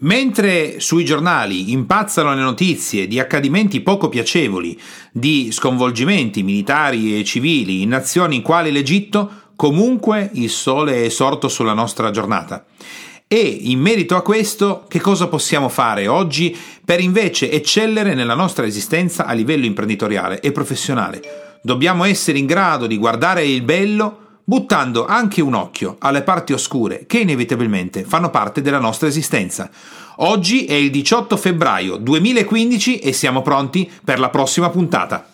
Mentre sui giornali impazzano le notizie di accadimenti poco piacevoli, di sconvolgimenti militari e civili in nazioni quali l'Egitto, comunque il sole è sorto sulla nostra giornata. E in merito a questo, che cosa possiamo fare oggi per invece eccellere nella nostra esistenza a livello imprenditoriale e professionale? Dobbiamo essere in grado di guardare il bello buttando anche un occhio alle parti oscure che inevitabilmente fanno parte della nostra esistenza. Oggi è il 18 febbraio 2015 e siamo pronti per la prossima puntata.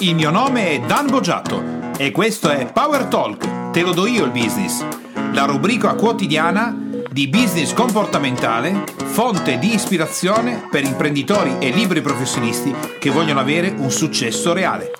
Il mio nome è Dan Boggiato e questo è Power Talk, te lo do io il business, la rubrica quotidiana di business comportamentale, fonte di ispirazione per imprenditori e libri professionisti che vogliono avere un successo reale.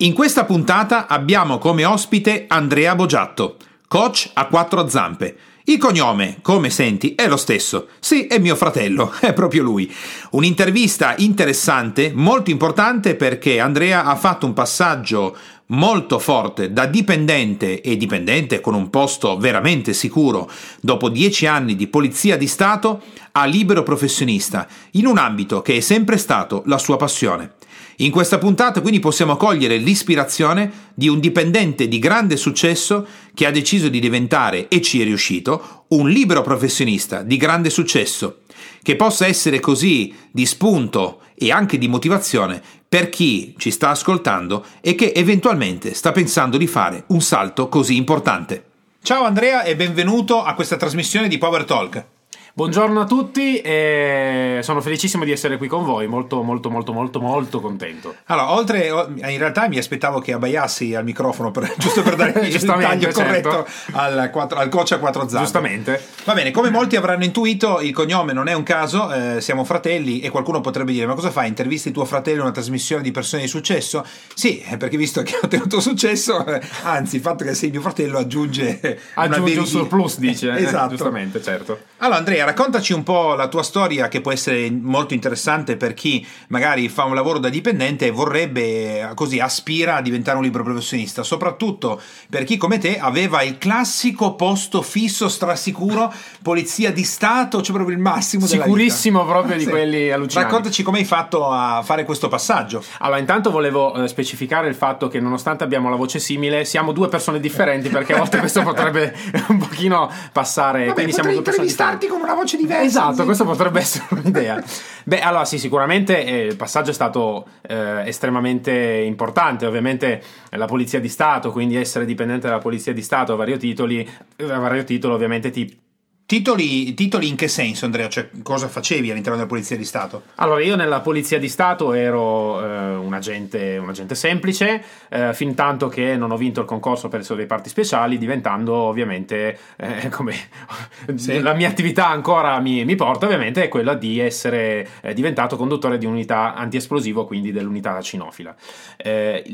In questa puntata abbiamo come ospite Andrea Bogiatto, coach a quattro zampe. Il cognome, come senti, è lo stesso. Sì, è mio fratello, è proprio lui. Un'intervista interessante, molto importante perché Andrea ha fatto un passaggio molto forte da dipendente e dipendente con un posto veramente sicuro dopo dieci anni di polizia di Stato a libero professionista in un ambito che è sempre stato la sua passione. In questa puntata quindi possiamo cogliere l'ispirazione di un dipendente di grande successo che ha deciso di diventare, e ci è riuscito, un libero professionista di grande successo, che possa essere così di spunto e anche di motivazione per chi ci sta ascoltando e che eventualmente sta pensando di fare un salto così importante. Ciao Andrea e benvenuto a questa trasmissione di Power Talk. Buongiorno a tutti e sono felicissimo di essere qui con voi, molto molto molto molto molto contento. Allora, oltre in realtà mi aspettavo che abbaiassi al microfono per, giusto per dare il taglio certo. corretto al, al, coach a quattro zampe. Giustamente. Va bene, come molti avranno intuito, il cognome non è un caso, eh, siamo fratelli e qualcuno potrebbe dire "Ma cosa fai? Intervisti tuo fratello in una trasmissione di persone di successo?" Sì, perché visto che ho ottenuto successo, eh, anzi, il fatto che sei mio fratello aggiunge aggiunge un surplus, dice. esatto. Giustamente, certo. Allora, Andrea raccontaci un po' la tua storia che può essere molto interessante per chi magari fa un lavoro da dipendente e vorrebbe così aspira a diventare un libero professionista, soprattutto per chi come te aveva il classico posto fisso strasicuro, polizia di stato, cioè proprio il massimo Sicurissimo proprio di sì. quelli allucinanti. Raccontaci come hai fatto a fare questo passaggio. Allora, intanto volevo eh, specificare il fatto che nonostante abbiamo la voce simile, siamo due persone differenti perché a volte questo potrebbe un pochino passare, Vabbè, quindi siamo due persone differenti con una voce diversa. Esatto, questo potrebbe essere un'idea. Beh, allora sì, sicuramente eh, il passaggio è stato eh, estremamente importante. Ovviamente la Polizia di Stato, quindi essere dipendente dalla Polizia di Stato a vario, titoli, a vario titolo, ovviamente ti Titoli, titoli, in che senso, Andrea? Cioè, cosa facevi all'interno della Polizia di Stato? Allora, io nella Polizia di Stato ero eh, un, agente, un, agente, semplice, eh, fin tanto che non ho vinto il concorso per essere dei parti speciali, diventando ovviamente, eh, come sì. la mia attività ancora mi, mi, porta, ovviamente, è quella di essere eh, diventato conduttore di un'unità antiesplosivo, quindi dell'unità cinofila. Eh,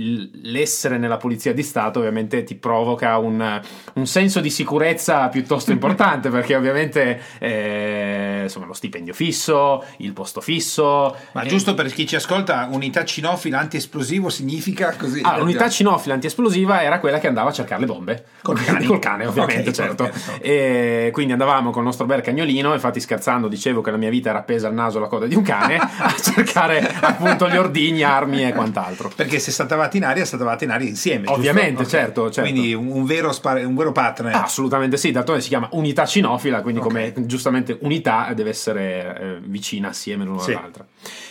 l'essere nella Polizia di Stato, ovviamente, ti provoca un, un senso di sicurezza piuttosto importante, perché ovviamente eh, insomma, lo stipendio fisso, il posto fisso. Ma eh, giusto per chi ci ascolta, unità cinofila antiesplosivo significa così? Ah, l'unità cinofila antiesplosiva era quella che andava a cercare le bombe. Col, cane. Col cane, ovviamente, okay, certo. E quindi andavamo con il nostro bel cagnolino, infatti scherzando dicevo che la mia vita era appesa al naso alla coda di un cane, a cercare appunto gli ordigni, armi e quant'altro. Perché se statavate in aria, statavate in aria insieme. Ovviamente, okay. certo, certo, Quindi un vero, spar- un vero partner. Ah, assolutamente sì, d'altronde si chiama unità cinofila fila, quindi okay. come giustamente unità deve essere eh, vicina assieme l'una sì. all'altra.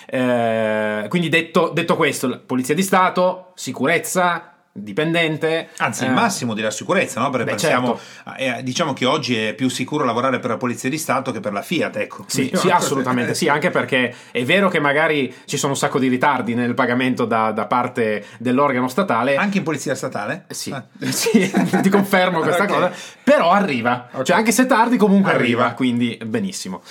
Eh, quindi detto, detto questo, Polizia di Stato, sicurezza, dipendente. Anzi, il eh, massimo della sicurezza, no? Perché beh, pensiamo, certo. eh, diciamo che oggi è più sicuro lavorare per la Polizia di Stato che per la Fiat, ecco. Sì, sì assolutamente sì, anche perché è vero che magari ci sono un sacco di ritardi nel pagamento da, da parte dell'organo statale. Anche in Polizia Statale? Sì, ah. sì ti confermo questa okay. cosa, però arriva. Okay. Cioè, anche se tardi comunque arriva, arriva quindi benissimo.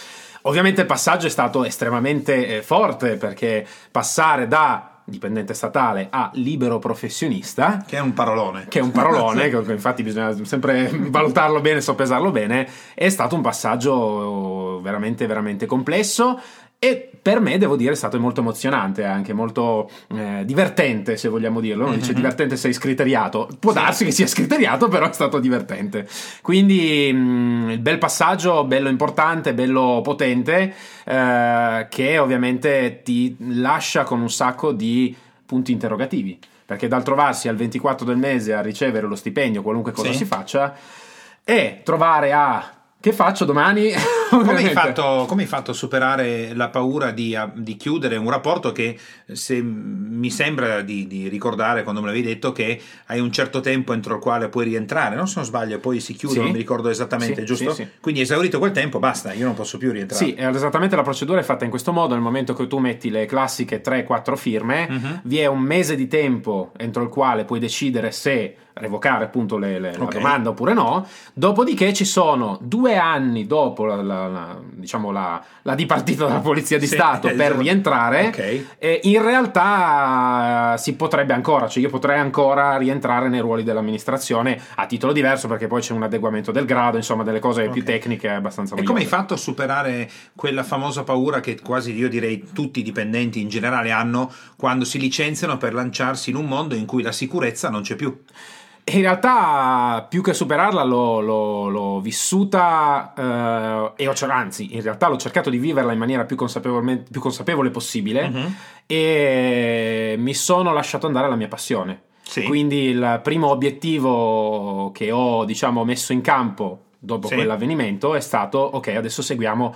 Ovviamente il passaggio è stato estremamente eh, forte perché passare da dipendente statale a libero professionista. Che è un parolone. Che è un parolone, che infatti bisogna sempre valutarlo bene, soppesarlo bene. È stato un passaggio veramente, veramente complesso E per me, devo dire, è stato molto emozionante, anche molto eh, divertente, se vogliamo dirlo. Non dice Mhm. divertente sei scriteriato. Può darsi che sia scriteriato, però è stato divertente. Quindi, mh, il bel passaggio, bello importante, bello potente, eh, che ovviamente ti lascia con un sacco di punti interrogativi. Perché dal trovarsi al 24 del mese a ricevere lo stipendio, qualunque cosa Sì. si faccia, e trovare a che faccio domani? Come hai, fatto, come hai fatto a superare la paura di, di chiudere un rapporto che se mi sembra di, di ricordare quando me l'avevi detto che hai un certo tempo entro il quale puoi rientrare, non se non sbaglio, poi si chiude, Sì. non mi ricordo esattamente, Sì, giusto? sì. Quindi esaurito quel tempo, basta, io non posso più rientrare. Sì, esattamente la procedura è fatta in questo modo, nel momento che tu metti le classiche 3-4 firme, Mhm. vi è un mese di tempo entro il quale puoi decidere se revocare appunto le- le- la Ok. domanda oppure no, dopodiché ci sono due anni dopo la, la- la- diciamo la, la dipartita dalla Polizia di Sì, Stato eh, per insomma. rientrare Ok. e in realtà eh, si potrebbe ancora, cioè io potrei ancora rientrare nei ruoli dell'amministrazione a titolo diverso perché poi c'è un adeguamento del grado, insomma delle cose più Ok. tecniche abbastanza E come hai fatto a superare quella famosa paura che quasi io direi tutti i dipendenti in generale hanno quando si licenziano per lanciarsi in un mondo in cui la sicurezza non c'è più? In realtà, più che superarla, l'ho, l'ho- l'ho vissuta eh, e ho, anzi, in realtà l'ho cercato di viverla in maniera più, più consapevole possibile Mhm. e mi sono lasciato andare alla mia passione. Sì. Quindi il primo obiettivo che ho, diciamo, messo in campo dopo Sì. quell'avvenimento è stato, ok, adesso seguiamo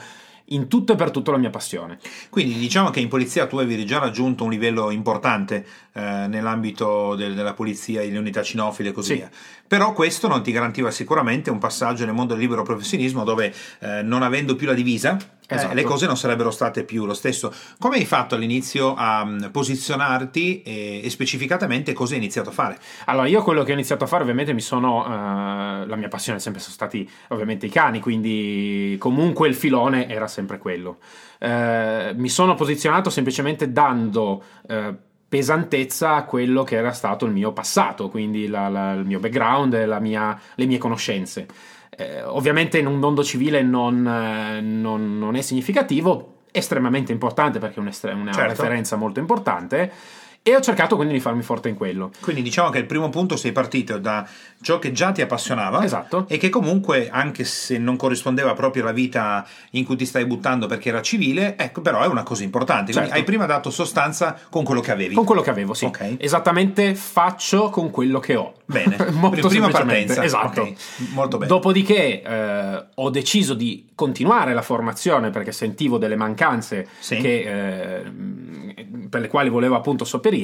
in tutto e per tutto la mia passione. Quindi diciamo che in polizia tu avevi già raggiunto un livello importante eh, nell'ambito del- della polizia, delle unità cinofile e così Sì. via. Però questo non ti garantiva sicuramente un passaggio nel mondo del libero professionismo dove eh, non avendo più la divisa eh, Esatto. le cose non sarebbero state più lo stesso. Come hai fatto all'inizio a mm, posizionarti e, e specificatamente cosa hai iniziato a fare? Allora, io quello che ho iniziato a fare, ovviamente, mi sono. eh, la mia passione sempre sono stati ovviamente i cani, quindi comunque il filone era sempre quello. Eh, mi sono posizionato semplicemente dando. eh, pesantezza a quello che era stato il mio passato, quindi la- la- il mio background, e la mia- le mie conoscenze. Eh, ovviamente in un mondo civile non, eh, non- non è significativo, estremamente importante perché è un'estre- una Certo. referenza molto importante, e ho cercato quindi di farmi forte in quello. Quindi diciamo che il primo punto sei partito da ciò che già ti appassionava Esatto. e che comunque, anche se non corrispondeva proprio alla vita in cui ti stai buttando perché era civile, ecco, però è una cosa importante. Quindi Certo. hai prima dato sostanza con quello che avevi. Con quello che avevo, sì. Ok. Esattamente faccio con quello che ho. Bene, Molto prima partenza. Esatto. Ok, molto bene. Dopodiché eh, ho deciso di continuare la formazione perché sentivo delle mancanze Sì. che, eh, per le quali volevo appunto sopperire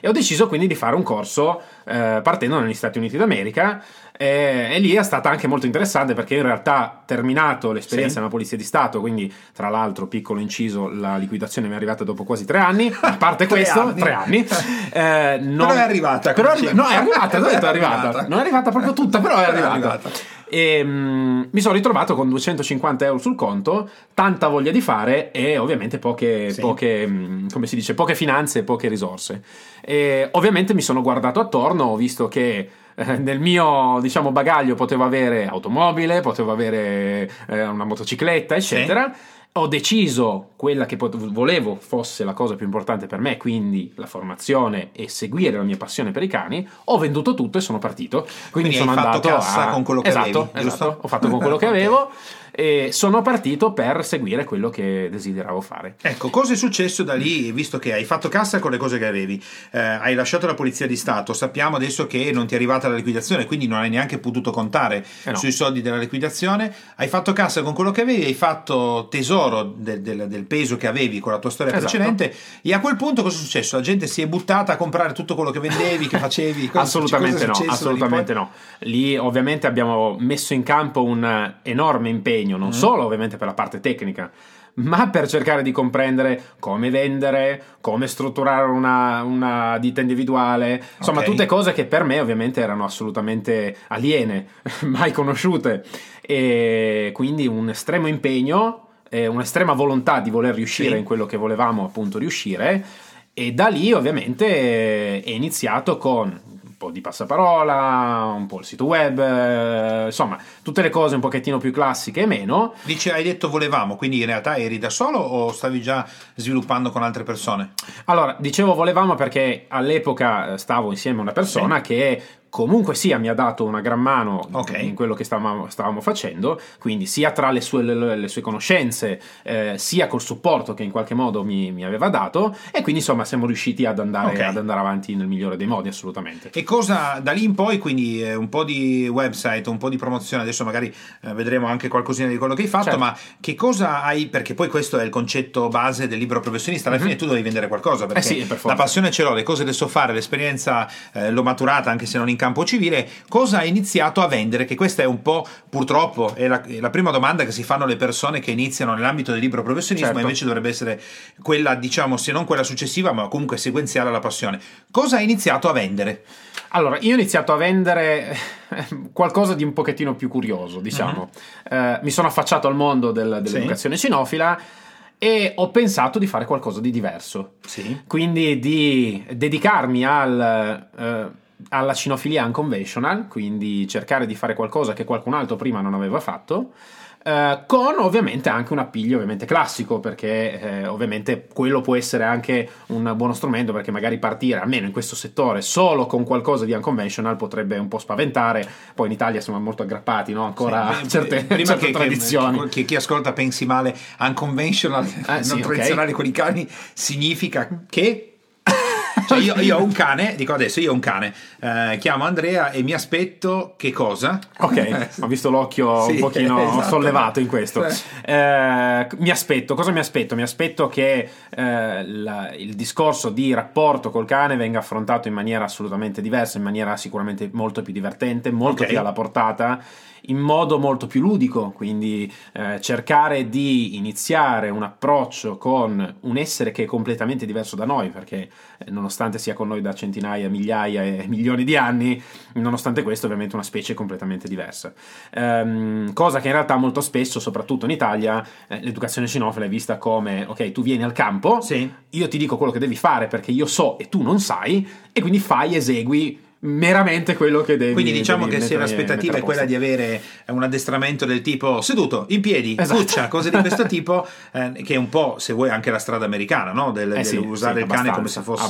e ho deciso quindi di fare un corso eh, partendo negli Stati Uniti d'America eh, e lì è stata anche molto interessante perché in realtà terminato l'esperienza Sì. nella Polizia di Stato, quindi tra l'altro piccolo inciso la liquidazione mi è arrivata dopo quasi tre anni, a parte Tre questo, anni. tre anni. Eh, non- Però è arrivata, Però è- no, è arrivata, detto è arrivata. arrivata. Non è arrivata proprio tutta, però è È arrivata. arrivata. E mm, mi sono ritrovato con 250 euro sul conto, tanta voglia di fare e ovviamente poche, Sì. poche, come si dice, poche finanze e poche risorse. E ovviamente mi sono guardato attorno, ho visto che eh, nel mio diciamo bagaglio potevo avere automobile, potevo avere eh, una motocicletta, eccetera. Ho deciso quella che pot- volevo fosse la cosa più importante per me, quindi la formazione e seguire la mia passione per i cani. Ho venduto tutto e sono partito. Quindi, Quindi sono andato a... con quello che esatto, avevi, esatto. Ho fatto con quello che avevo e sono partito per seguire quello che desideravo fare. Ecco, cosa è successo da lì, visto che hai fatto cassa con le cose che avevi, eh, hai lasciato la Polizia di Stato, sappiamo adesso che non ti è arrivata la liquidazione, quindi non hai neanche potuto contare Eh no. sui soldi della liquidazione, hai fatto cassa con quello che avevi, hai fatto tesoro del, del- del peso che avevi con la tua storia Esatto. precedente e a quel punto cosa è successo? La gente si è buttata a comprare tutto quello che vendevi, che facevi? Cosa- assolutamente cosa no, assolutamente no. Lì ovviamente abbiamo messo in campo un enorme impegno, Mm. non solo ovviamente per la parte tecnica, ma per cercare di comprendere come vendere, come strutturare una, una ditta individuale, insomma Ok. tutte cose che per me ovviamente erano assolutamente aliene, mai conosciute e quindi un estremo impegno, un'estrema volontà di voler riuscire Sì. in quello che volevamo appunto riuscire e da lì ovviamente è iniziato con po' di passaparola, un po' il sito web, eh, insomma, tutte le cose un pochettino più classiche e meno. Dice, hai detto volevamo, quindi in realtà eri da solo o stavi già sviluppando con altre persone? Allora, dicevo volevamo perché all'epoca eh, stavo insieme a una persona sì. che comunque sia mi ha dato una gran mano okay. in quello che stavamo, stavamo, facendo, quindi sia tra le sue, le, le sue conoscenze, eh, sia col supporto che in qualche modo mi, mi, aveva dato, e quindi insomma siamo riusciti ad andare, okay. ad andare, avanti nel migliore dei modi, assolutamente. E cosa da lì in poi, quindi eh, un po' di website, un po' di promozione, adesso magari eh, vedremo anche qualcosina di quello che hai fatto, certo. ma che cosa hai, perché poi questo è il concetto base del libro professionista, alla mm-hmm. fine tu devi vendere qualcosa, perché eh sì, per la passione ce l'ho, le cose le so fare, l'esperienza eh, l'ho maturata anche se non in campo civile, cosa ha iniziato a vendere? Che questa è un po' purtroppo è la, è la prima domanda che si fanno le persone che iniziano nell'ambito del libro professionismo, certo. invece dovrebbe essere quella, diciamo, se non quella successiva, ma comunque sequenziale alla passione. Cosa ha iniziato a vendere? Allora, io ho iniziato a vendere qualcosa di un pochettino più curioso, diciamo. Uh-huh. Uh, mi sono affacciato al mondo del, dell'educazione sì. cinofila e ho pensato di fare qualcosa di diverso. Sì. Quindi di dedicarmi al, uh, alla cinofilia unconventional, quindi cercare di fare qualcosa che qualcun altro prima non aveva fatto. Uh, con ovviamente anche un appiglio ovviamente classico perché eh, ovviamente quello può essere anche un buono strumento perché magari partire almeno in questo settore solo con qualcosa di unconventional potrebbe un po' spaventare poi in Italia siamo molto aggrappati no? ancora sì, certe, prima certe che, tradizioni che, che, chi ascolta pensi male unconventional eh, non sì, tradizionali okay. con i cani significa che cioè io, io, ho un cane, dico adesso, io ho un cane, eh, chiamo Andrea e mi aspetto che cosa? Ok, ho visto l'occhio sì, un pochino esatto. sollevato in questo. Eh, mi aspetto, cosa mi aspetto? Mi aspetto che eh, la, il discorso di rapporto col cane venga affrontato in maniera assolutamente diversa, in maniera sicuramente molto più divertente, molto okay. più alla portata in modo molto più ludico, quindi eh, cercare di iniziare un approccio con un essere che è completamente diverso da noi, perché eh, nonostante sia con noi da centinaia, migliaia e milioni di anni, nonostante questo è ovviamente una specie completamente diversa. Ehm, cosa che in realtà molto spesso, soprattutto in Italia, eh, l'educazione cinofila è vista come, ok, tu vieni al campo, sì. io ti dico quello che devi fare perché io so e tu non sai, e quindi fai, esegui meramente quello che devi quindi diciamo devi che se l'aspettativa è quella di avere un addestramento del tipo seduto in piedi esatto. cuccia cose di questo tipo eh, che è un po' se vuoi anche la strada americana no? del, eh sì, usare sì, il cane come se fosse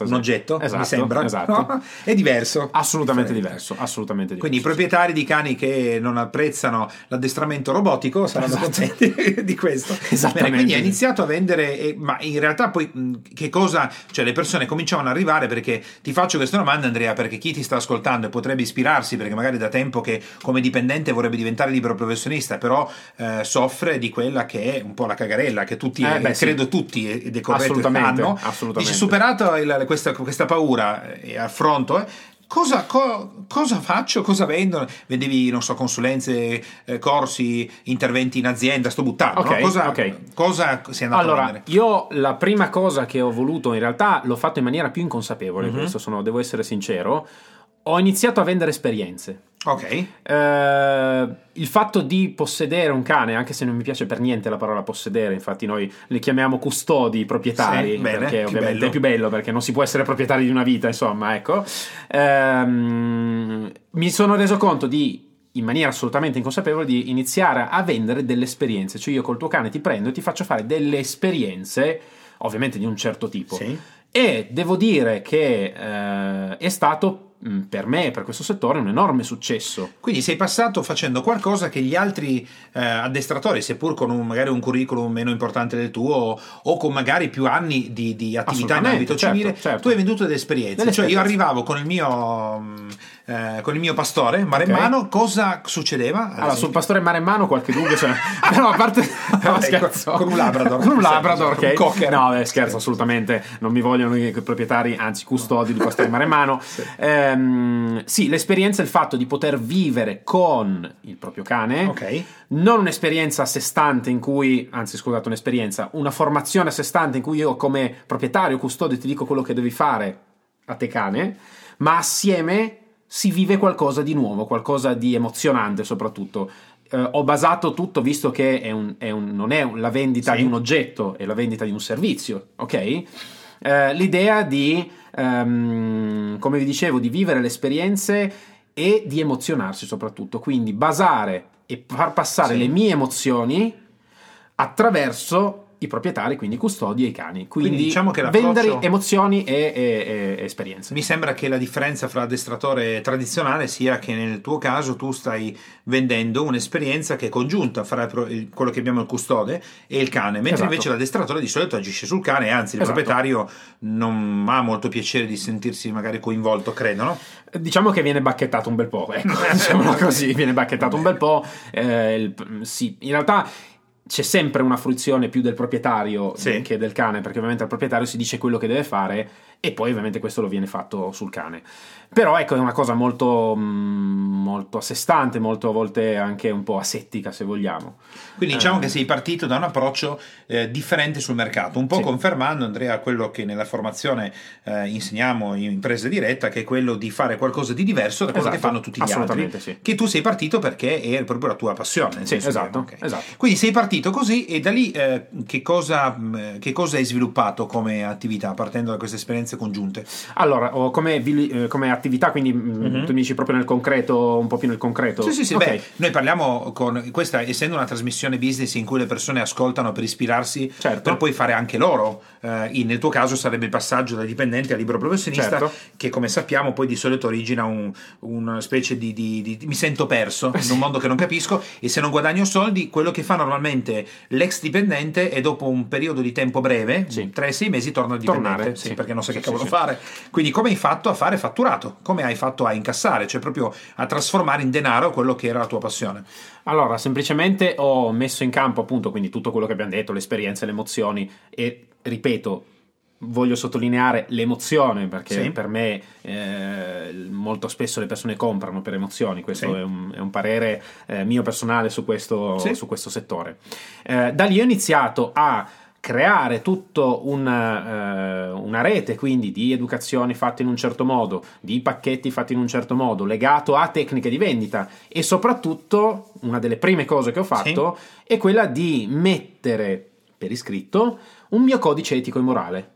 un oggetto esatto, mi sembra esatto. no? è diverso assolutamente diverso, assolutamente diverso quindi i proprietari di cani che non apprezzano l'addestramento robotico saranno esatto. contenti di questo Bene, quindi ha iniziato a vendere e, ma in realtà poi che cosa cioè le persone cominciavano ad arrivare perché ti faccio questa domanda Andrea perché perché chi ti sta ascoltando e potrebbe ispirarsi, perché magari da tempo che come dipendente vorrebbe diventare libero professionista, però eh, soffre di quella che è un po' la cagarella che tutti, eh, beh, credo sì. tutti, ed è corretto, assolutamente, hanno. Assolutamente. Dice, superato il, questa, questa, paura e affronto, eh, Cosa, co, cosa, faccio? Cosa vendo? Vendevi, non so, consulenze, eh, corsi, interventi in azienda, sto buttando. Okay, no? cosa, okay. cosa sei andato allora, a vendere? Io la prima cosa che ho voluto, in realtà l'ho fatto in maniera più inconsapevole, mm-hmm. questo sono, devo essere sincero. Ho iniziato a vendere esperienze. Ok. Uh, il fatto di possedere un cane, anche se non mi piace per niente la parola possedere, infatti noi li chiamiamo custodi proprietari, sì, bene, perché ovviamente bello. è più bello perché non si può essere proprietari di una vita, insomma, ecco. Uh, mi sono reso conto di in maniera assolutamente inconsapevole di iniziare a vendere delle esperienze, cioè io col tuo cane ti prendo e ti faccio fare delle esperienze, ovviamente di un certo tipo. Sì. E devo dire che uh, è stato per me, per questo settore, è un enorme successo. Quindi sei passato facendo qualcosa che gli altri eh, addestratori, seppur con un, magari un curriculum meno importante del tuo o, con magari più anni di, di attività in ambito certo, civile, certo. tu hai venduto delle esperienze. Delle cioè esperienze. io arrivavo con il mio... Mm, eh, con il mio pastore maremmano, okay. cosa succedeva? Allora, sul pastore maremmano qualche dubbio c'è. no, a parte no, ecco, con un labrador. con un labrador, ok. Cocker. No, beh, scherzo, assolutamente. Non mi vogliono i proprietari, anzi custodi di pastore maremmano. sì. Ehm, sì, l'esperienza è il fatto di poter vivere con il proprio cane. Ok. Non un'esperienza a sé stante in cui, anzi scusate, un'esperienza, una formazione a sé stante in cui io come proprietario, custode ti dico quello che devi fare a te cane, ma assieme si vive qualcosa di nuovo, qualcosa di emozionante soprattutto. Eh, ho basato tutto, visto che è un, è un, non è la vendita sì. di un oggetto, è la vendita di un servizio, ok? Eh, l'idea di, ehm, come vi dicevo, di vivere le esperienze e di emozionarsi soprattutto, quindi basare e far passare Sì. le mie emozioni attraverso i proprietari, quindi i custodi e i cani. Quindi, Quindi diciamo che vendere emozioni e, e- e esperienze. Mi sembra che la differenza fra addestratore tradizionale sia che nel tuo caso tu stai vendendo un'esperienza che è congiunta fra quello che abbiamo il custode e il cane, mentre Esatto. invece l'addestratore di solito agisce sul cane anzi il Esatto. proprietario non ha molto piacere di sentirsi magari coinvolto, credo, no? Diciamo che viene bacchettato un bel po', ecco, diciamolo così, viene bacchettato un bel po'. eh, il- sì, in realtà c'è sempre una fruizione più del proprietario Sì. che del cane, perché ovviamente al proprietario si dice quello che deve fare e poi ovviamente questo lo viene fatto sul cane. Però ecco, è una cosa molto, mm, molto a sé stante, molto a volte anche un po' asettica se vogliamo. Quindi diciamo Eh. che sei partito da un approccio eh, differente sul mercato, un po' Sì. confermando Andrea quello che nella formazione eh, insegniamo in impresa diretta, che è quello di fare qualcosa di diverso da quello Esatto, che fanno tutti gli altri. assolutamente sì. Che tu sei partito perché è proprio la tua passione. Sì, esatto, ok. esatto. Quindi sei partito così e da lì eh, che, cosa, mh, che cosa hai sviluppato come attività partendo da queste esperienze congiunte? Allora, o come, vi- eh, come attività, quindi mm, tu mi dici proprio nel concreto, un po' più nel concreto. Sì, sì, sì. Ok. Beh, noi parliamo con questa, essendo una trasmissione business in cui le persone ascoltano per ispirarsi, Certo. per poi fare anche loro. eh, in- nel tuo caso sarebbe il passaggio da dipendente a libero professionista, Certo. che come sappiamo poi di solito origina un- una specie di, di- di- mi sento perso in un mondo che non capisco e se non guadagno soldi, quello che fa normalmente l'ex dipendente è dopo un periodo di tempo breve, Sì. 3-6 mesi, torna al dipendente, Tornare, sì, sì. perché non sa Sì, che sì, cavolo fare. Quindi come hai fatto a fare fatturato? Come hai fatto a incassare? Cioè proprio a trasformare in denaro quello che era la tua passione. Allora, semplicemente ho messo in campo appunto quindi tutto quello che abbiamo detto, le esperienze, le emozioni e ripeto, voglio sottolineare l'emozione perché Sì. per me eh, molto spesso le persone comprano per emozioni, questo Sì. è, un, è un parere eh, mio personale su questo, Sì. su questo settore. Eh, da lì ho iniziato a creare tutto un, eh, una rete quindi di educazioni fatte in un certo modo, di pacchetti fatti in un certo modo, legato a tecniche di vendita e soprattutto una delle prime cose che ho fatto è quella di mettere per iscritto un mio codice etico e morale.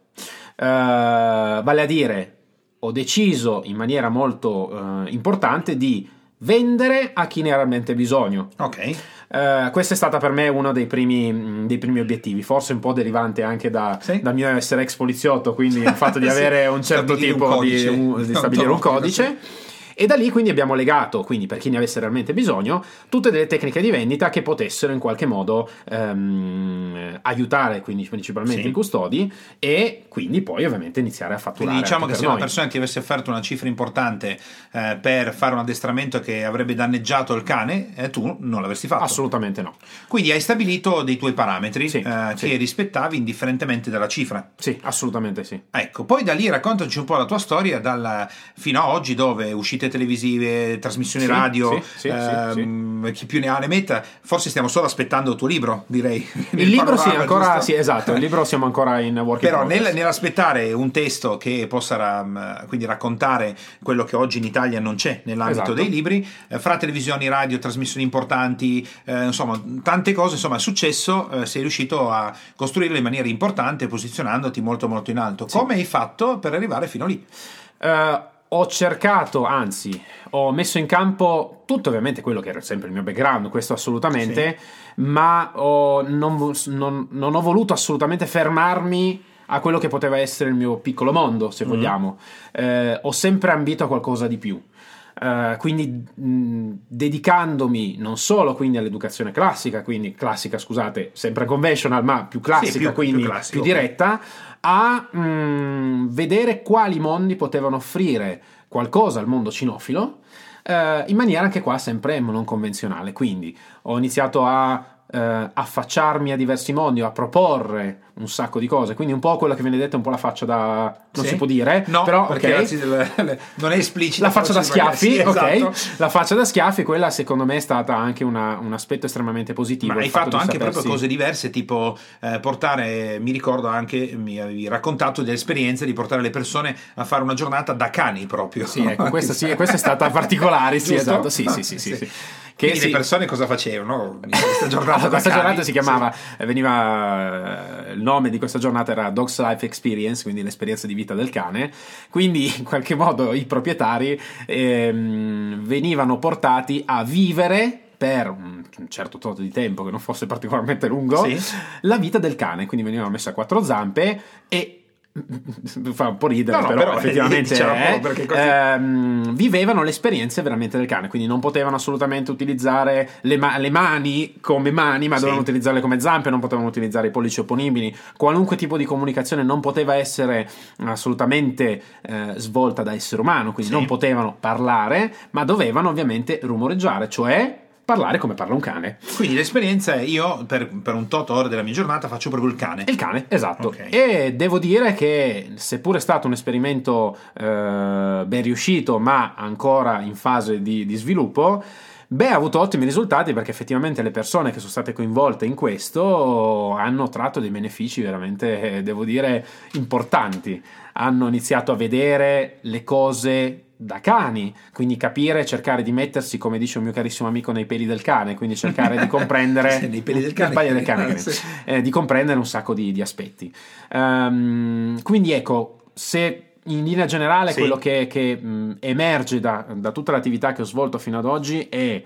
Eh, vale a dire, ho deciso in maniera molto eh, importante di vendere a chi ne ha realmente bisogno. Ok. Eh, questo è stato per me uno dei primi, mh, dei primi obiettivi, forse un po' derivante anche da, Sì. dal mio essere ex poliziotto, quindi il fatto di Sì, avere un certo stabilire un tipo codice, di, un- di un stabilire un codice. E da lì quindi abbiamo legato, quindi per chi ne avesse realmente bisogno, tutte delle tecniche di vendita che potessero in qualche modo ehm, aiutare quindi principalmente Sì. i custodi e quindi poi ovviamente iniziare a fatturare. Quindi diciamo che se una noi. persona ti avesse offerto una cifra importante eh, per fare un addestramento che avrebbe danneggiato il cane, eh, tu non l'avresti fatto. Assolutamente no. Quindi hai stabilito dei tuoi parametri Sì, eh, sì. che rispettavi indifferentemente dalla cifra. Sì, assolutamente sì. Ecco, poi da lì raccontaci un po' la tua storia dal- fino a oggi dove uscite televisive, trasmissioni Sì, radio, sì, sì, ehm, chi più ne ha ne metta, forse stiamo solo aspettando il tuo libro, direi. Il libro sì, ancora, giusto? sì, esatto, il libro siamo ancora in work Però nel- nell'aspettare un testo che possa ra- quindi raccontare quello che oggi in Italia non c'è nell'ambito Esatto. dei libri, eh, fra televisioni, radio, trasmissioni importanti, eh, insomma tante cose, insomma è successo, eh, sei riuscito a costruirle in maniera importante posizionandoti molto molto in alto. Come hai fatto per arrivare fino lì? Eh, ho cercato, anzi, ho messo in campo tutto ovviamente quello che era sempre il mio background, questo assolutamente, ma ho- non, non- non ho voluto assolutamente fermarmi a quello che poteva essere il mio piccolo mondo, se vogliamo. Eh, ho sempre ambito a qualcosa di più. Eh, quindi mh, dedicandomi non solo quindi all'educazione classica, quindi classica scusate, sempre conventional ma più classica, più- più quindi più, classico, ok. diretta, a mh, vedere quali mondi potevano offrire qualcosa al mondo cinofilo eh, in maniera anche qua sempre non convenzionale. Quindi ho iniziato a eh, affacciarmi a diversi mondi, a proporre un sacco di cose. Quindi un po' quello che viene detto è un po' la faccia da... non Sì? si può dire, No, però perché ok. le- non è esplicita. La faccia da schiaffi, sì, esatto. ok. La faccia da schiaffi, quella secondo me è stata anche una- un aspetto estremamente positivo. Ma hai fatto di anche sapersi- proprio cose diverse, tipo eh, portare, mi ricordo anche, mi avevi raccontato dell'esperienza di portare le persone a fare una giornata da cani proprio. Sì, ecco, questa, sì, questa è stata particolare, sì, esatto, sì, sì, sì, sì, sì. Che Quindi si- le persone cosa facevano in questa giornata? Questa giornata si chiamava, eh, veniva eh, nome di questa giornata era Dog's Life Experience, quindi l'esperienza di vita del cane. Quindi in qualche modo i proprietari ehm, venivano portati a vivere per un certo tot di tempo che non fosse particolarmente lungo Sì. la vita del cane, quindi venivano messe a quattro zampe e fa un po' ridere, No, no, però, però, effettivamente diciamo, perché così- ehm, vivevano le esperienze veramente del cane, quindi non potevano assolutamente utilizzare le, ma- le mani come mani, ma Sì. dovevano utilizzarle come zampe, non potevano utilizzare i pollici opponibili, qualunque tipo di comunicazione non poteva essere assolutamente eh, svolta da essere umano, quindi Sì. non potevano parlare, ma dovevano ovviamente rumoreggiare, cioè parlare come parla un cane. Quindi l'esperienza è io per, per un tot ore della mia giornata faccio proprio il cane. Il cane, esatto. Ok. E devo dire che, seppur è stato un esperimento eh, ben riuscito, ma ancora in fase di, di sviluppo, beh, ha avuto ottimi risultati perché effettivamente le persone che sono state coinvolte in questo hanno tratto dei benefici veramente, eh, devo dire, importanti. Hanno iniziato a vedere le cose da cani, quindi capire, cercare di mettersi, come dice un mio carissimo amico, nei peli del cane, quindi cercare di comprendere nei peli del cane. Peli del cane, Sì. eh, di comprendere un sacco di, di aspetti. Ehm, quindi ecco, se in linea generale Sì. quello che, che, mh, emerge da, da tutta l'attività che ho svolto fino ad oggi è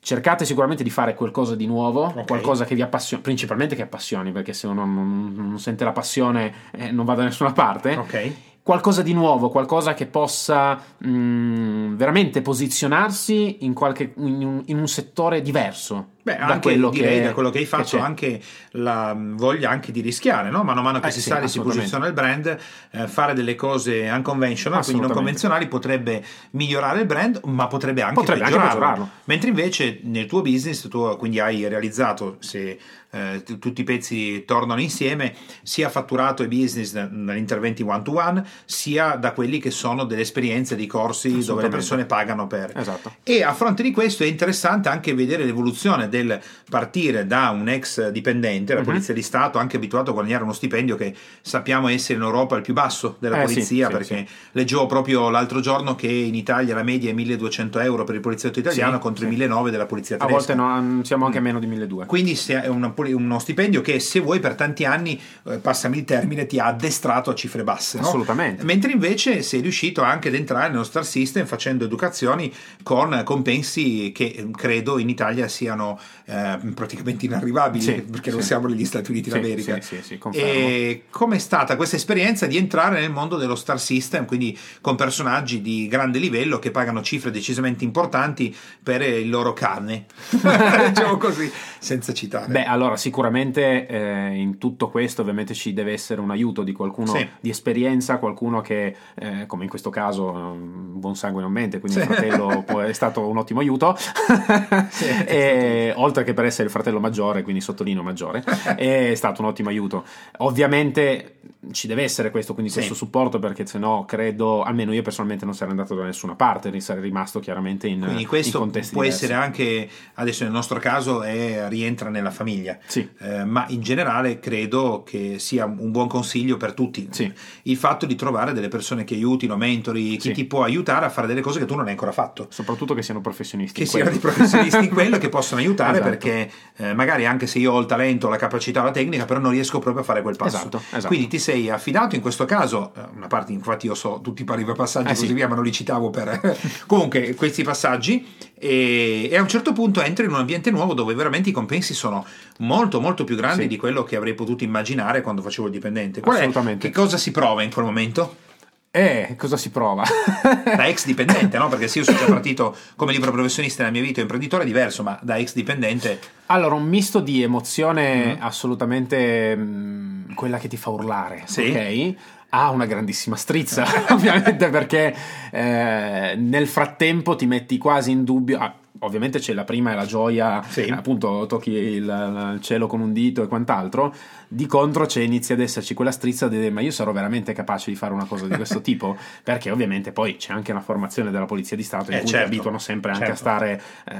cercate sicuramente di fare qualcosa di nuovo, Ok. qualcosa che vi appassioni, principalmente che appassioni, perché se uno non, non sente la passione eh, non va da nessuna parte Ok. Qualcosa di nuovo, qualcosa che possa mh, veramente posizionarsi in, qualche, in, un, in un settore diverso. Beh, da anche quello direi che- da quello che hai che fatto, c'è. anche la voglia anche di rischiare, no? Mano a mano che Eh, si sì, sale, si posiziona il brand, eh, fare delle cose unconventional, quindi non convenzionali, potrebbe migliorare il brand, ma potrebbe anche Potrebbe anche peggiorarlo. peggiorarlo. Mentre invece nel tuo business, tu quindi hai realizzato, se eh, t- tutti i pezzi tornano insieme, sia fatturato e business da- dagli interventi one to one, sia da quelli che sono delle esperienze di corsi dove le persone pagano per. Esatto. E a fronte di questo è interessante anche vedere l'evoluzione del partire da un ex dipendente, la Mhm. Polizia di Stato, anche abituato a guadagnare uno stipendio che sappiamo essere in Europa il più basso della Eh, sì, polizia, sì, perché leggevo proprio l'altro giorno che in Italia la media è 1200 euro per il poliziotto italiano Sì, contro sì. i 1900 della polizia A tedesca. volte no, siamo anche a meno di 1200. Quindi è una uno stipendio che se vuoi per tanti anni, eh, passami il termine, ti ha addestrato a cifre basse. no? Assolutamente. Mentre invece sei riuscito anche ad entrare nello Star System facendo educazioni con compensi che eh, credo in Italia siano eh, praticamente inarrivabili Sì, perché non sì. siamo negli Stati Uniti d'America. sì, e com'è stata questa esperienza di entrare nel mondo dello Star System, quindi con personaggi di grande livello che pagano cifre decisamente importanti per il loro cane? diciamo così, senza citare. Beh, allora sicuramente eh, in tutto questo ovviamente ci deve essere un aiuto di qualcuno di esperienza, qualcuno che, eh, come in questo caso, um, buon sangue non mente, quindi il fratello è stato un ottimo aiuto, Sì, oltre che per essere il fratello maggiore, quindi sottolineo maggiore, è stato un ottimo aiuto. Ovviamente ci deve essere questo, quindi Sì. questo supporto, perché se no credo, almeno io personalmente non sarei andato da nessuna parte, sarei rimasto chiaramente in, Quindi in questo contesti può diversi. essere anche, adesso nel nostro caso, è- rientra nella famiglia, Sì. Eh, ma in generale credo che sia un buon consiglio per tutti Sì. il fatto di trovare delle persone che aiutino, mentori, chi ti può aiutare a fare delle cose che tu non hai ancora fatto. Soprattutto che siano professionisti. Che siano dei professionisti in quello che possono aiutare Esatto. perché eh, magari anche se io ho il talento, la capacità, la tecnica, però non riesco proprio a fare quel passo. Esatto, esatto. Quindi ti sei affidato in questo caso, eh, una parte infatti io so tutti i pari passaggi Eh e così sì. via, ma non li citavo per comunque questi passaggi e, e a un certo punto entri in un ambiente nuovo dove veramente i compensi sono molto molto più grandi Sì. di quello che avrei potuto immaginare quando facevo il dipendente. Qual è- Assolutamente. che cosa si prova in quel momento? Eh, cosa si prova? Da ex dipendente, no? Perché se io sono già partito come libero professionista nella mia vita, imprenditore è diverso, ma da ex dipendente Allora, un misto di emozione assolutamente mm, quella che ti fa urlare, Sì. ok? Ha una grandissima strizza, ovviamente, perché eh, nel frattempo ti metti quasi in dubbio. ah, ovviamente c'è la prima e la gioia, Sì. appunto, tocchi il, il cielo con un dito e quant'altro. Di contro c'è inizia ad esserci quella strizza di dire, ma io sarò veramente capace di fare una cosa di questo tipo? Perché ovviamente poi c'è anche una formazione della Polizia di Stato in Eh, cui certo. abituano sempre anche a Certo. stare eh,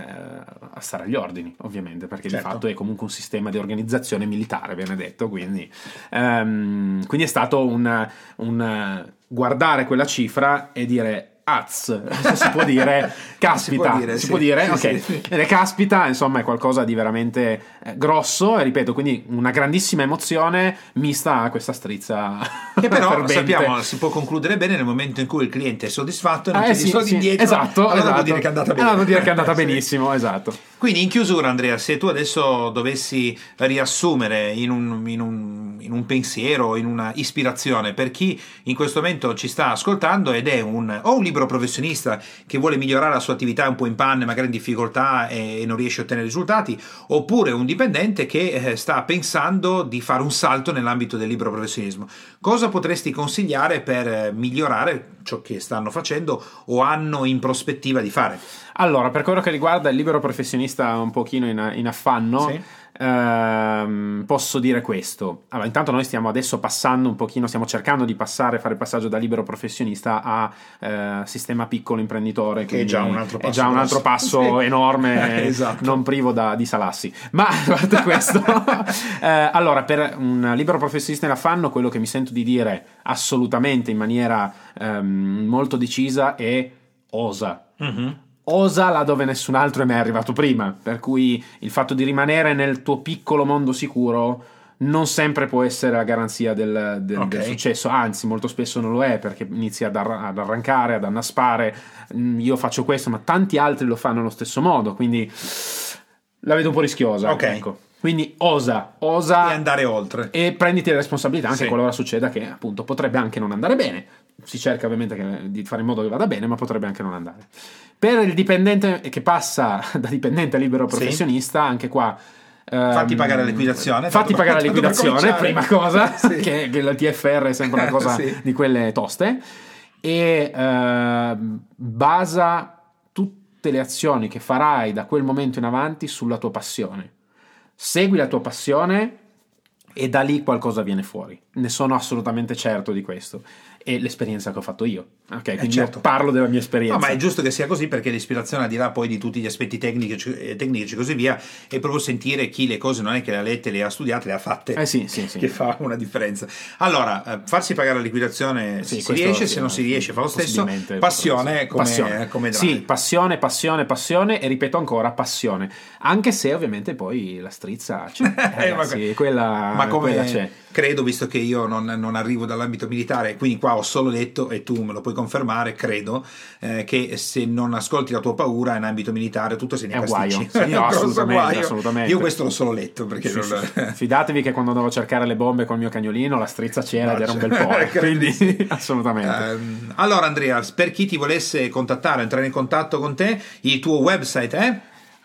a stare agli ordini, ovviamente, perché Certo. di fatto è comunque un sistema di organizzazione militare, viene detto. Quindi, ehm, quindi è stato un, un, guardare quella cifra e dire. Az, si può dire, caspita, si può dire, si sì, può dire? Sì, ok, sì, caspita, insomma, è qualcosa di veramente eh, grosso, e ripeto, quindi una grandissima emozione mista a questa strizza. Che però sappiamo si può concludere bene nel momento in cui il cliente è soddisfatto e non eh, chiede sì, soldi indietro. Esatto, allora esatto. vuol dire che è andata bene. Allora dire che è andata benissimo, esatto. Quindi in chiusura, Andrea, se tu adesso dovessi riassumere in un, in un, in un pensiero, in una ispirazione per chi in questo momento ci sta ascoltando ed è un, o un libero professionista che vuole migliorare la sua attività un po' in panne, magari in difficoltà e, e non riesce a ottenere risultati, oppure un dipendente che eh, sta pensando di fare un salto nell'ambito del libero professionismo, cosa potresti consigliare per eh, migliorare ciò che stanno facendo o hanno in prospettiva di fare? Allora, per quello che riguarda il libero professionista un pochino in, in affanno, sì. Ehm, posso dire questo. Allora, intanto noi stiamo adesso passando un pochino, stiamo cercando di passare, fare il passaggio da libero professionista a eh, sistema piccolo imprenditore, che è già un altro passo, già un altro passo sì. enorme, esatto. non privo da, di salassi. Ma a parte questo, eh, allora, per un libero professionista in affanno, quello che mi sento di dire assolutamente in maniera ehm, molto decisa è osa. Mm-hmm osa là dove nessun altro è mai arrivato prima. Per cui il fatto di rimanere nel tuo piccolo mondo sicuro non sempre può essere la garanzia del, del, okay. del successo, anzi molto spesso non lo è perché inizi ad, ar- ad, arrancare, ad annaspare, mm, io faccio questo ma tanti altri lo fanno allo stesso modo, quindi la vedo un po' rischiosa. Ok. Ecco. Quindi osa, osa e andare oltre. E prenditi le responsabilità anche sì. qualora succeda che appunto potrebbe anche non andare bene. Si cerca ovviamente che, di fare in modo che vada bene, ma potrebbe anche non andare. Per il dipendente che passa da dipendente a libero professionista, sì. anche qua Um, fatti pagare la liquidazione. Fatti pagare la liquidazione, prima cosa, sì. che, che, la TFR è sempre una cosa sì. di quelle toste. E uh, basa tutte le azioni che farai da quel momento in avanti sulla tua passione. Segui la tua passione e da lì qualcosa viene fuori. Ne sono assolutamente certo di questo e l'esperienza che ho fatto io. Ok, quindi eh certo. parlo della mia esperienza. No, ma è giusto che sia così perché l'ispirazione, al di là poi di tutti gli aspetti tecnici, e tecnici e così via, è proprio sentire chi le cose non è che le ha lette, le ha studiate, le ha fatte, eh sì, sì, sì. che fa una differenza. Allora, eh, farsi pagare la liquidazione sì, si riesce, se non si riesce fa lo stesso. Passione come, passione. come Sì, passione, passione, passione e ripeto ancora, passione. Anche se ovviamente poi la strizza c'è, eh, ragazzi, ma, quella, ma come quella c'è. Credo, visto che io non, non arrivo dall'ambito militare, quindi qua ho solo letto e tu me lo puoi confermare, credo eh, che se non ascolti la tua paura in ambito militare tutto se ne è guaio. Sì, no, assolutamente, assolutamente, Io questo l'ho solo letto perché sì, non... sì. Fidatevi che quando andavo a cercare le bombe col mio cagnolino la strizza c'era no, ed era un bel po'. quindi assolutamente. Um, allora Andrea, per chi ti volesse contattare, entrare in contatto con te, il tuo website è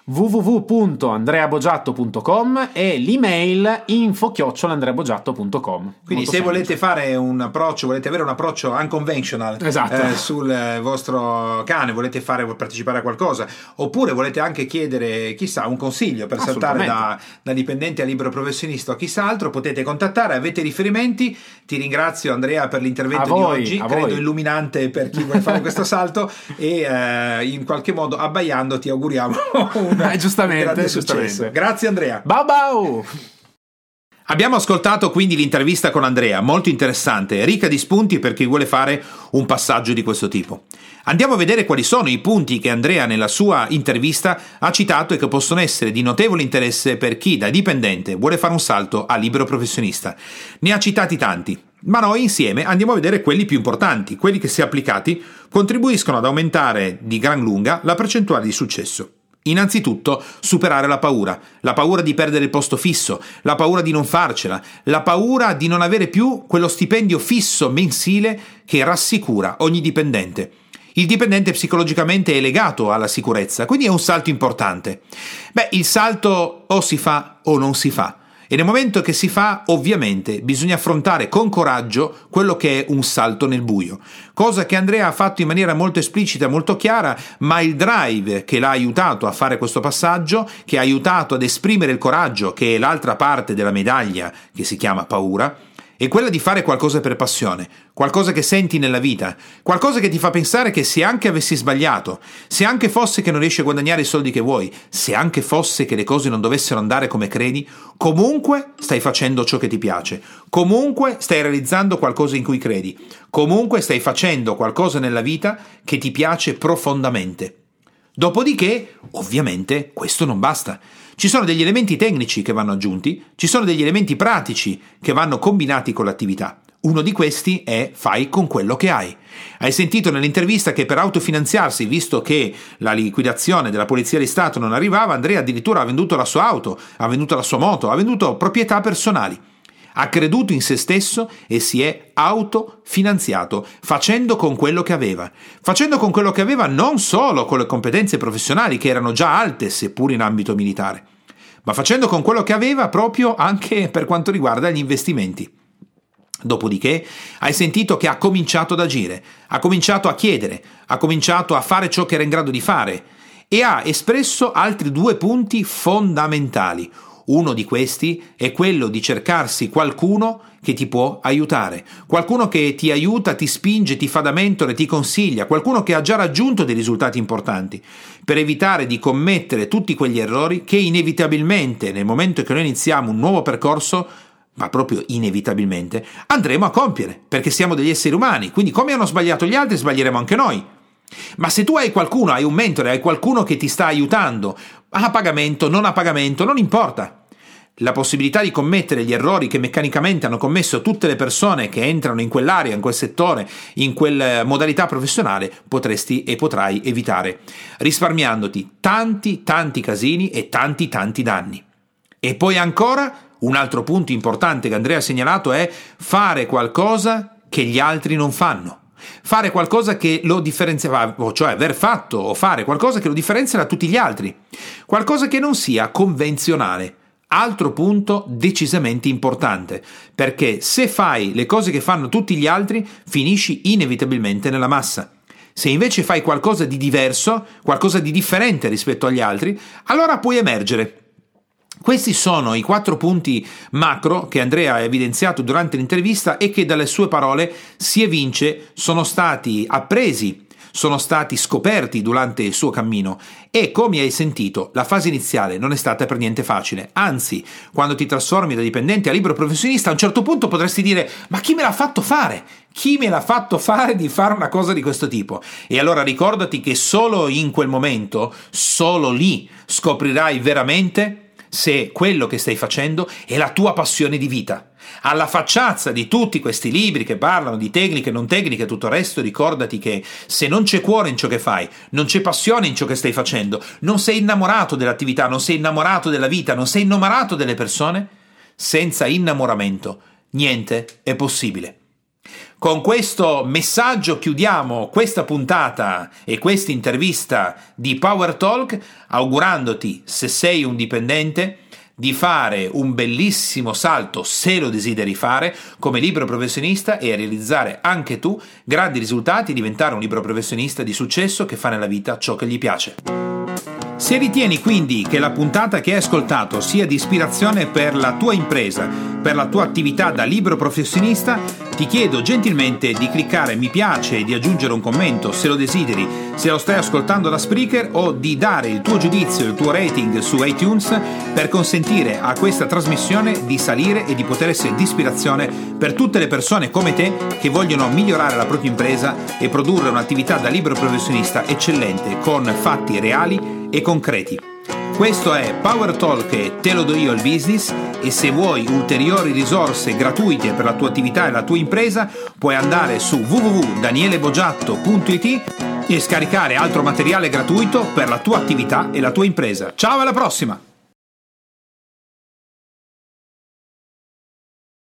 www.andreabogiatto.com e l'email info-andreabogiatto.com quindi se semplice. volete fare un approccio volete avere un approccio unconventional esatto. eh, sul vostro cane volete fare partecipare a qualcosa oppure volete anche chiedere chissà un consiglio per saltare da, da, dipendente a libero professionista o chissà altro potete contattare avete riferimenti ti ringrazio Andrea per l'intervento a di voi, oggi credo voi. illuminante per chi vuole fare questo salto e eh, in qualche modo abbaiando ti auguriamo un eh, giustamente, giustamente. Grazie Andrea. Bau bau! Abbiamo ascoltato quindi l'intervista con Andrea, molto interessante, ricca di spunti per chi vuole fare un passaggio di questo tipo. Andiamo a vedere quali sono i punti che Andrea nella sua intervista ha citato e che possono essere di notevole interesse per chi da dipendente vuole fare un salto a libero professionista. Ne ha citati tanti, ma noi insieme andiamo a vedere quelli più importanti, quelli che se applicati contribuiscono ad aumentare di gran lunga la percentuale di successo. Innanzitutto superare la paura, la paura di perdere il posto fisso, la paura di non farcela, la paura di non avere più quello stipendio fisso mensile che rassicura ogni dipendente. Il dipendente psicologicamente è legato alla sicurezza, quindi è un salto importante. Beh, il salto o si fa o non si fa. E nel momento che si fa, ovviamente, bisogna affrontare con coraggio quello che è un salto nel buio. Cosa che Andrea ha fatto in maniera molto esplicita, molto chiara, ma il drive che l'ha aiutato a fare questo passaggio, che ha aiutato ad esprimere il coraggio, che è l'altra parte della medaglia che si chiama paura, è quella di fare qualcosa per passione, qualcosa che senti nella vita, qualcosa che ti fa pensare che se anche avessi sbagliato, se anche fosse che non riesci a guadagnare i soldi che vuoi, se anche fosse che le cose non dovessero andare come credi, comunque stai facendo ciò che ti piace, comunque stai realizzando qualcosa in cui credi, comunque stai facendo qualcosa nella vita che ti piace profondamente. Dopodiché, ovviamente, questo non basta. Ci sono degli elementi tecnici che vanno aggiunti, ci sono degli elementi pratici che vanno combinati con l'attività. Uno di questi è fai con quello che hai. Hai sentito nell'intervista che per autofinanziarsi, visto che la liquidazione della Polizia di Stato non arrivava, Andrea addirittura ha venduto la sua auto, ha venduto la sua moto, ha venduto proprietà personali ha creduto in se stesso e si è autofinanziato, facendo con quello che aveva. Facendo con quello che aveva non solo con le competenze professionali che erano già alte, seppur in ambito militare, ma facendo con quello che aveva proprio anche per quanto riguarda gli investimenti. Dopodiché hai sentito che ha cominciato ad agire, ha cominciato a chiedere, ha cominciato a fare ciò che era in grado di fare e ha espresso altri due punti fondamentali. Uno di questi è quello di cercarsi qualcuno che ti può aiutare, qualcuno che ti aiuta, ti spinge, ti fa da mentore, ti consiglia, qualcuno che ha già raggiunto dei risultati importanti, per evitare di commettere tutti quegli errori che inevitabilmente nel momento che noi iniziamo un nuovo percorso ma proprio inevitabilmente, andremo a compiere, perché siamo degli esseri umani, quindi come hanno sbagliato gli altri, sbaglieremo anche noi. Ma se tu hai qualcuno, hai un mentore, hai qualcuno che ti sta aiutando, a pagamento, non a pagamento, non importa. La possibilità di commettere gli errori che meccanicamente hanno commesso tutte le persone che entrano in quell'area, in quel settore, in quella modalità professionale, potresti e potrai evitare, risparmiandoti tanti, tanti casini e tanti, tanti danni. E poi ancora, un altro punto importante che Andrea ha segnalato è fare qualcosa che gli altri non fanno fare qualcosa che lo differenzia, cioè aver fatto o fare qualcosa che lo differenzia da tutti gli altri, qualcosa che non sia convenzionale. Altro punto decisamente importante, perché se fai le cose che fanno tutti gli altri, finisci inevitabilmente nella massa. Se invece fai qualcosa di diverso, qualcosa di differente rispetto agli altri, allora puoi emergere. Questi sono i quattro punti macro che Andrea ha evidenziato durante l'intervista e che dalle sue parole si evince sono stati appresi sono stati scoperti durante il suo cammino e come hai sentito la fase iniziale non è stata per niente facile, anzi quando ti trasformi da dipendente a libero professionista a un certo punto potresti dire ma chi me l'ha fatto fare? Chi me l'ha fatto fare di fare una cosa di questo tipo? E allora ricordati che solo in quel momento, solo lì scoprirai veramente se quello che stai facendo è la tua passione di vita. Alla facciazza di tutti questi libri che parlano di tecniche, non tecniche e tutto il resto, ricordati che se non c'è cuore in ciò che fai, non c'è passione in ciò che stai facendo, non sei innamorato dell'attività, non sei innamorato della vita, non sei innamorato delle persone, senza innamoramento niente è possibile. Con questo messaggio chiudiamo questa puntata e questa intervista di Power Talk augurandoti, se sei un dipendente, di fare un bellissimo salto, se lo desideri fare, come libero professionista e realizzare anche tu grandi risultati e diventare un libero professionista di successo che fa nella vita ciò che gli piace. Se ritieni quindi che la puntata che hai ascoltato sia di ispirazione per la tua impresa, per la tua attività da libero professionista, ti chiedo gentilmente di cliccare mi piace e di aggiungere un commento se lo desideri, se lo stai ascoltando da Spreaker o di dare il tuo giudizio, il tuo rating su iTunes per consentire a questa trasmissione di salire e di poter essere di ispirazione per tutte le persone come te che vogliono migliorare la propria impresa e produrre un'attività da libero professionista eccellente con fatti reali e concreti. Questo è Power Talk e te lo do io il business e se vuoi ulteriori risorse gratuite per la tua attività e la tua impresa puoi andare su www.danielebogiatto.it e scaricare altro materiale gratuito per la tua attività e la tua impresa. Ciao alla prossima!